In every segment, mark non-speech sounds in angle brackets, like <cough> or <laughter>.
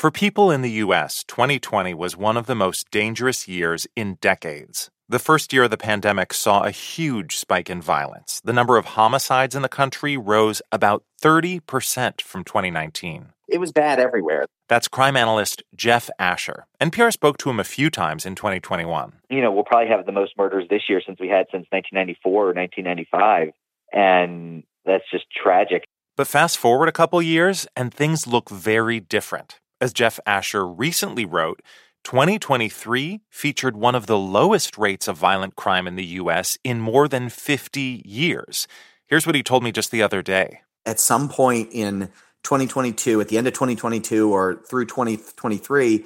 For people in the U.S., 2020 was one of the most dangerous years in decades. The first year of the pandemic saw a huge spike in violence. The number of homicides in the country rose about 30% from 2019. It was bad everywhere. That's crime analyst Jeff Asher. NPR spoke to him a few times in 2021. You know, we'll probably have the most murders this year since we had since 1994 or 1995. And that's just tragic. But fast forward a couple years, and things look very different. As Jeff Asher recently wrote, 2023 featured one of the lowest rates of violent crime in the U.S. in more than 50 years. Here's what he told me just the other day. At some point in 2022, at the end of 2022 or through 2023,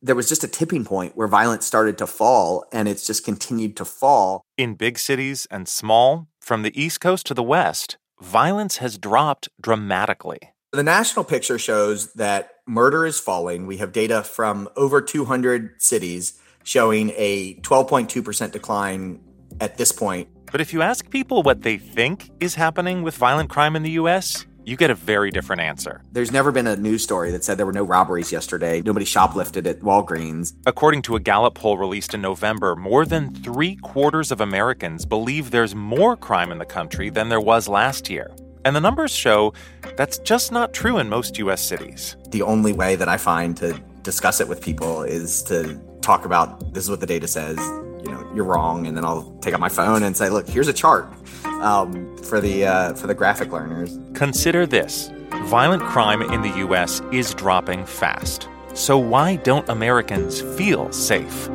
there was just a tipping point where violence started to fall and it's just continued to fall. In big cities and small, from the East Coast to the West, violence has dropped dramatically. The national picture shows that murder is falling. We have data from over 200 cities showing a 12.2% decline at this point. But if you ask people what they think is happening with violent crime in the US, you get a very different answer. There's never been a news story that said there were no robberies yesterday. Nobody shoplifted at Walgreens. According to a Gallup poll released in November, more than three quarters of Americans believe there's more crime in the country than there was last year. And the numbers show that's just not true in most US cities. The only way that I find to discuss it with people is to talk about this is what the data says, you know, you're wrong, and then I'll take out my phone and say, look, here's a chart um, for the uh, for the graphic learners. Consider this: violent crime in the U.S. is dropping fast. So why don't Americans feel safe?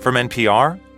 From NPR,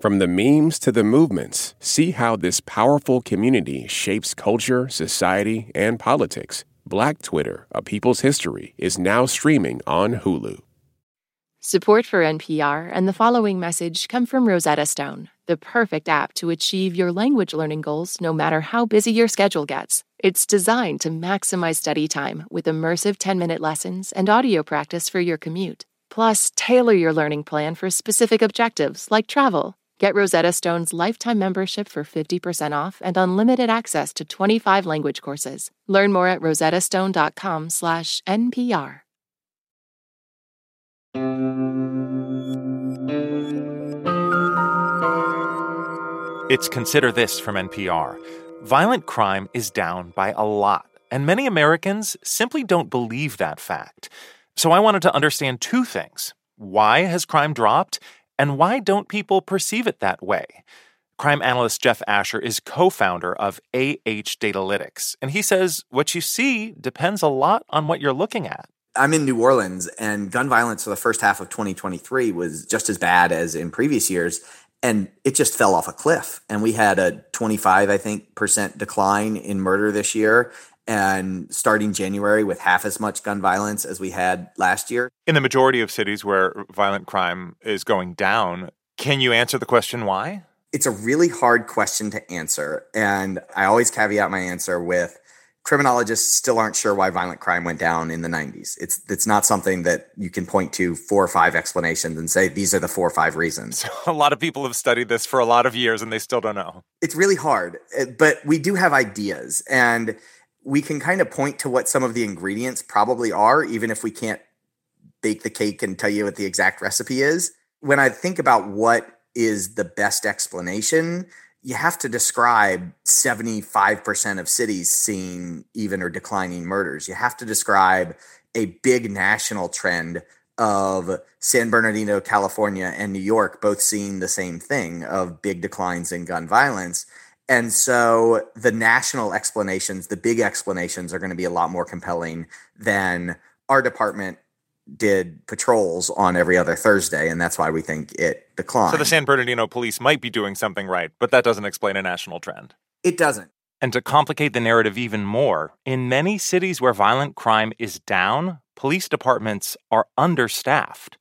From the memes to the movements, see how this powerful community shapes culture, society, and politics. Black Twitter, A People's History, is now streaming on Hulu. Support for NPR and the following message come from Rosetta Stone, the perfect app to achieve your language learning goals no matter how busy your schedule gets. It's designed to maximize study time with immersive 10 minute lessons and audio practice for your commute. Plus, tailor your learning plan for specific objectives like travel. Get Rosetta Stone's lifetime membership for 50% off and unlimited access to 25 language courses. Learn more at rosettastone.com/npr. It's Consider This from NPR. Violent crime is down by a lot, and many Americans simply don't believe that fact. So I wanted to understand two things. Why has crime dropped? And why don't people perceive it that way? Crime analyst Jeff Asher is co founder of AH Datalytics, and he says what you see depends a lot on what you're looking at. I'm in New Orleans, and gun violence for the first half of 2023 was just as bad as in previous years and it just fell off a cliff and we had a 25 i think percent decline in murder this year and starting january with half as much gun violence as we had last year in the majority of cities where violent crime is going down can you answer the question why it's a really hard question to answer and i always caveat my answer with criminologists still aren't sure why violent crime went down in the 90s. It's it's not something that you can point to four or five explanations and say these are the four or five reasons. a lot of people have studied this for a lot of years and they still don't know. It's really hard, eh, but we do have ideas and we can kind of point to what some of the ingredients probably are even if we can't bake the cake and tell you what the exact recipe is. When I think about what is the best explanation, you have to describe 75% of cities seeing even or declining murders. You have to describe a big national trend of San Bernardino, California, and New York both seeing the same thing of big declines in gun violence. And so the national explanations, the big explanations, are going to be a lot more compelling than our department did patrols on every other Thursday, and that's why we think it declined. So the San Bernardino police might be doing something right, but that doesn't explain a national trend. It doesn't. And to complicate the narrative even more, in many cities where violent crime is down, police departments are understaffed.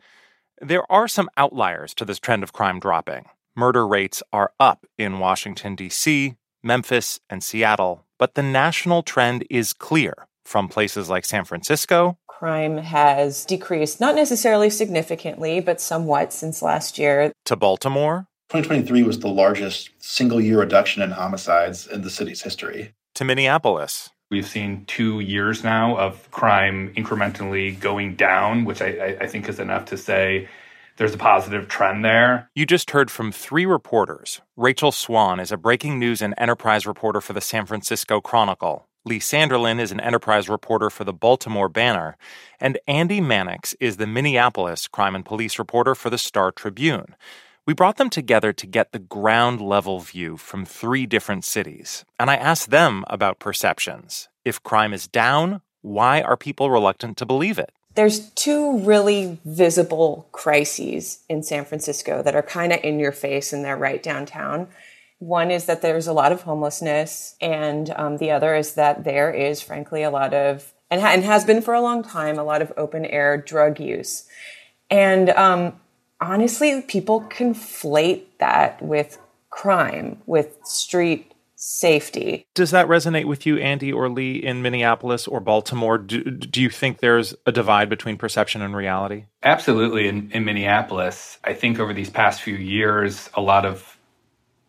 There are some outliers to this trend of crime dropping. Murder rates are up in Washington, D.C., Memphis, and Seattle, but the national trend is clear from places like San Francisco. Crime has decreased, not necessarily significantly, but somewhat since last year. To Baltimore. 2023 was the largest single year reduction in homicides in the city's history. To Minneapolis. We've seen two years now of crime incrementally going down, which I, I, think is enough to say there's a positive trend there. You just heard from three reporters. Rachel Swan is a breaking news and enterprise reporter for the San Francisco Chronicle. Lee Sanderlin is an enterprise reporter for the Baltimore Banner. And Andy Mannix is the Minneapolis crime and police reporter for the Star Tribune. We brought them together to get the ground level view from three different cities, and I asked them about perceptions. If crime is down, why are people reluctant to believe it? There's two really visible crises in San Francisco that are kind of in your face and they're right downtown. One is that there's a lot of homelessness, and um, the other is that there is, frankly, a lot of, and, ha- and, has been for a long time, a lot of open air drug use. And um, honestly, people conflate that with crime, with street safety. Does that resonate with you, Andy or Lee, in Minneapolis or Baltimore? Do, do you think there's a divide between perception and reality? Absolutely. In, in Minneapolis, I think over these past few years, a lot of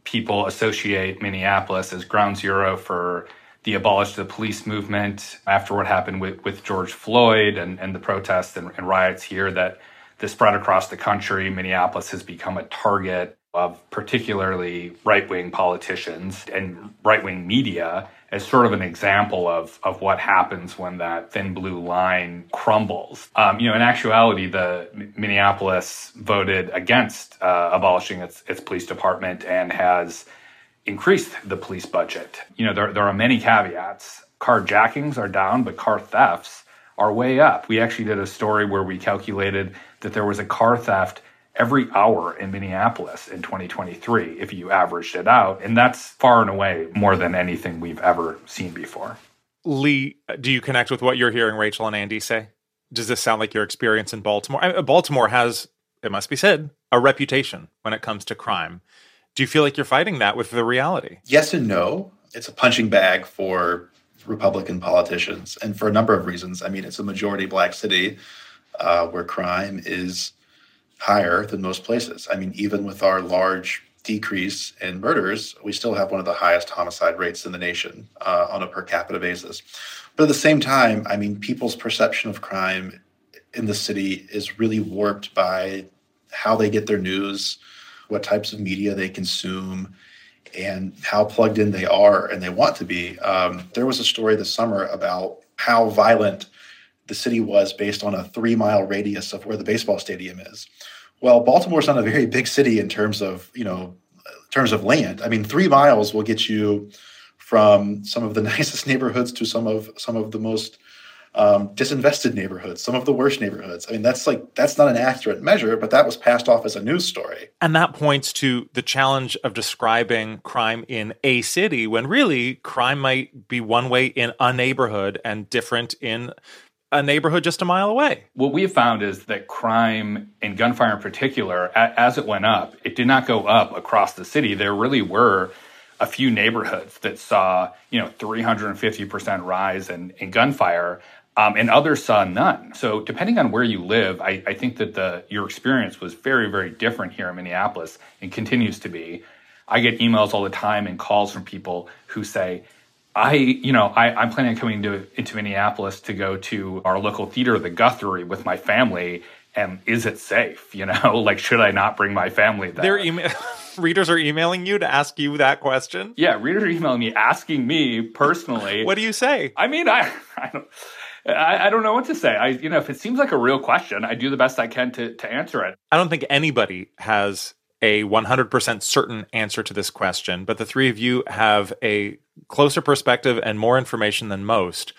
people associate Minneapolis as ground zero for the abolish the police movement after what happened with, with George Floyd and, and the protests and, and riots here that this spread across the country. Minneapolis has become a target of particularly right wing politicians and right wing media as sort of an example of, of what happens when that thin blue line crumbles. Um, you know, in actuality, the Minneapolis voted against uh, abolishing its, its police department and has increased the police budget. You know, there, there are many caveats. Carjackings are down, but car thefts are way up. We actually did a story where we calculated that there was a car theft every hour in Minneapolis in 2023 if you averaged it out. And that's far and away more than anything we've ever seen before. Lee, do you connect with what you're hearing Rachel and Andy say? Does this sound like your experience in Baltimore? I mean, Baltimore has, it must be said, a reputation when it comes to crime. Do you feel like you're fighting that with the reality? Yes and no. It's a punching bag for Republican politicians, and for a number of reasons. I mean, it's a majority black city uh, where crime is higher than most places. I mean, even with our large decrease in murders, we still have one of the highest homicide rates in the nation uh, on a per capita basis. But at the same time, I mean, people's perception of crime in the city is really warped by how they get their news, what types of media they consume, and how plugged in they are and they want to be. Um, there was a story this summer about how violent the city was based on a three mile radius of where the baseball stadium is. Well, Baltimore's not a very big city in terms of, you know, terms of land. I mean, three miles will get you from some of the <laughs> nicest neighborhoods to some of some of the most um, disinvested neighborhoods, some of the worst neighborhoods. I mean, that's like that's not an accurate measure, but that was passed off as a news story. And that points to the challenge of describing crime in a city when really crime might be one way in a neighborhood and different in a neighborhood just a mile away. What we have found is that crime and gunfire in particular, as it went up, it did not go up across the city. There really were a few neighborhoods that saw, you know, 350% rise in, in gunfire. Um, and others saw none. So depending on where you live, I, I think that the your experience was very, very different here in Minneapolis and continues to be. I get emails all the time and calls from people who say, I, you know, I, am planning on coming to, into Minneapolis to go to our local theater, the Guthrie, with my family. And is it safe? You know, <laughs> like, should I not bring my family there? Their email <laughs> readers are emailing you to ask you that question. Yeah, readers are emailing me, asking me personally. <laughs> what do you say? I mean, I, I don't. I, I, don't know what to say. I, you know, if it seems like a real question, I do the best I can to to answer it. I don't think anybody has a 100% certain answer to this question, but the three of you have a closer perspective and more information than most.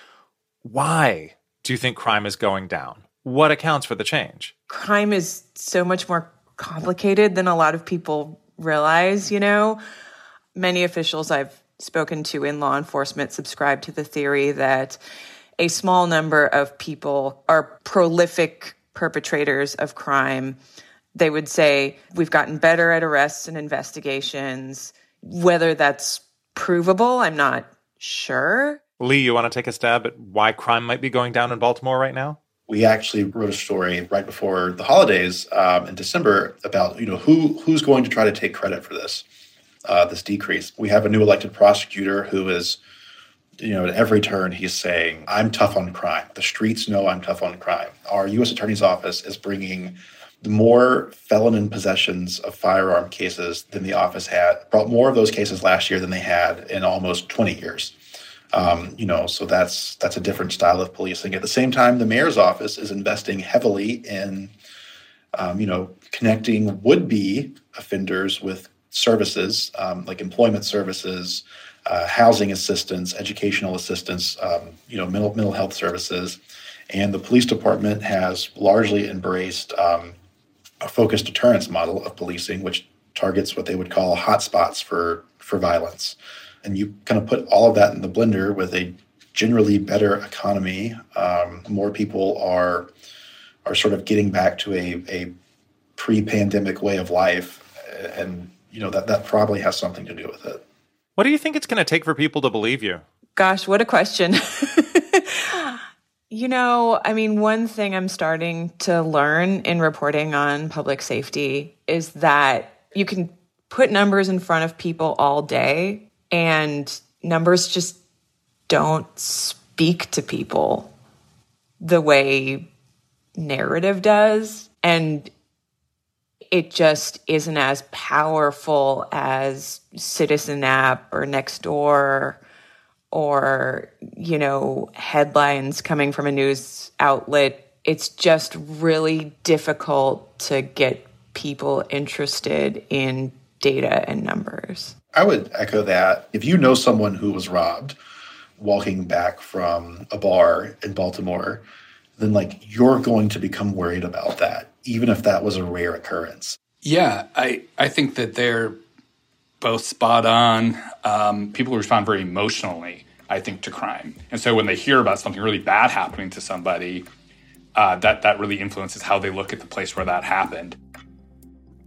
Why do you think crime is going down? What accounts for the change? Crime is so much more complicated than a lot of people realize, you know. Many officials I've spoken to in law enforcement subscribe to the theory that a small number of people are prolific perpetrators of crime. They would say, We've gotten better at arrests and investigations. Whether that's provable, I'm not sure. Lee, you want to take a stab at why crime might be going down in Baltimore right now? We actually wrote a story right before the holidays um, in December about you know who who's going to try to take credit for this uh, this decrease. We have a new elected prosecutor who is you know, at every turn, he's saying, I'm tough on crime. The streets know I'm tough on crime. Our U.S. Attorney's Office is bringing more felon in possessions of firearm cases than the office had, brought more of those cases last year than they had in almost 20 years. Um, you know, so that's that's a different style of policing. At the same time, the mayor's office is investing heavily in, um, you know, connecting would-be offenders with services um, like employment services, uh, housing assistance, educational assistance, um, you know, mental mental health services, and the police department has largely embraced um, a focused deterrence model of policing, which targets what they would call hotspots for for violence. And you kind of put all of that in the blender with a generally better economy. Um, more people are are sort of getting back to a, a pre-pandemic way of life, and you know that that probably has something to do with it. What do you think it's going to take for people to believe you? Gosh, what a question. <laughs> you know, I mean, one thing I'm starting to learn in reporting on public safety is that you can put numbers in front of people all day and numbers just don't speak to people the way narrative does. And it just isn't as powerful as Citizen App or Nextdoor or, you know, headlines coming from a news outlet. It's just really difficult to get people interested in data and numbers. I would echo that. If you know someone who was robbed walking back from a bar in Baltimore, then like you're going to become worried about that even if that was a rare occurrence. Yeah, I, I think that they're both spot on. Um, people respond very emotionally, I think, to crime. And so when they hear about something really bad happening to somebody, uh, that, that really influences how they look at the place where that happened.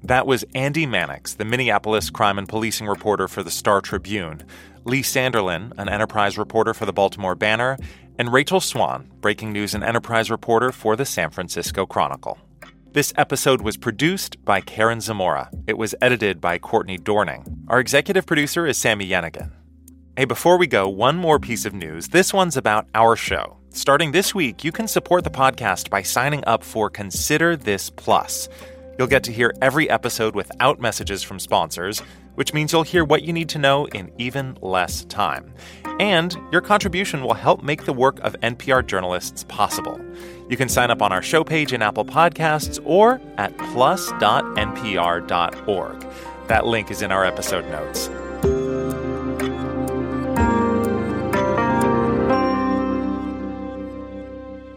That was Andy Mannix, the Minneapolis crime and policing reporter for the Star Tribune, Lee Sanderlin, an enterprise reporter for the Baltimore Banner, and Rachel Swan, breaking news and enterprise reporter for the San Francisco Chronicle. This episode was produced by Karen Zamora. It was edited by Courtney Dorning. Our executive producer is Sami Yenigun. Hey, before we go, one more piece of news. This one's about our show. Starting this week, you can support the podcast by signing up for Consider This Plus. You'll get to hear every episode without messages from sponsors, which means you'll hear what you need to know in even less time. And your contribution will help make the work of NPR journalists possible. You can sign up on our show page in Apple Podcasts or at plus.npr.org. That link is in our episode notes.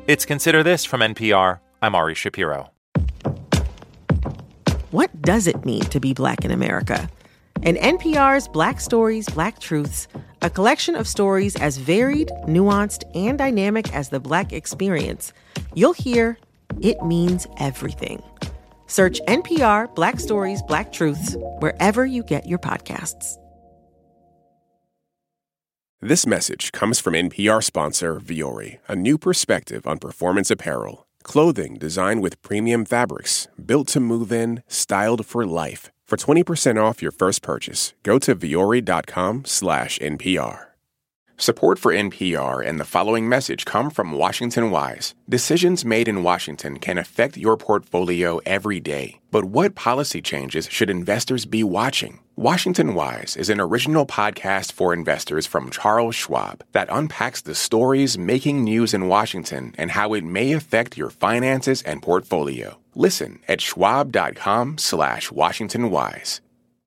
It's Consider This from NPR. I'm Ari Shapiro. What does it mean to be Black in America? In NPR's Black Stories, Black Truths, a collection of stories as varied, nuanced, and dynamic as the Black experience, you'll hear it means everything. Search NPR Black Stories, Black Truths wherever you get your podcasts. This message comes from NPR sponsor Vuori, a new perspective on performance apparel. Clothing designed with premium fabrics, built to move in, styled for life. For 20% off your first purchase, go to vuori.com slash NPR. Support for NPR and the following message come from Washington Wise. Decisions made in Washington can affect your portfolio every day. But what policy changes should investors be watching? Washington Wise is an original podcast for investors from Charles Schwab that unpacks the stories making news in Washington and how it may affect your finances and portfolio. Listen at schwab.com slash Washington Wise.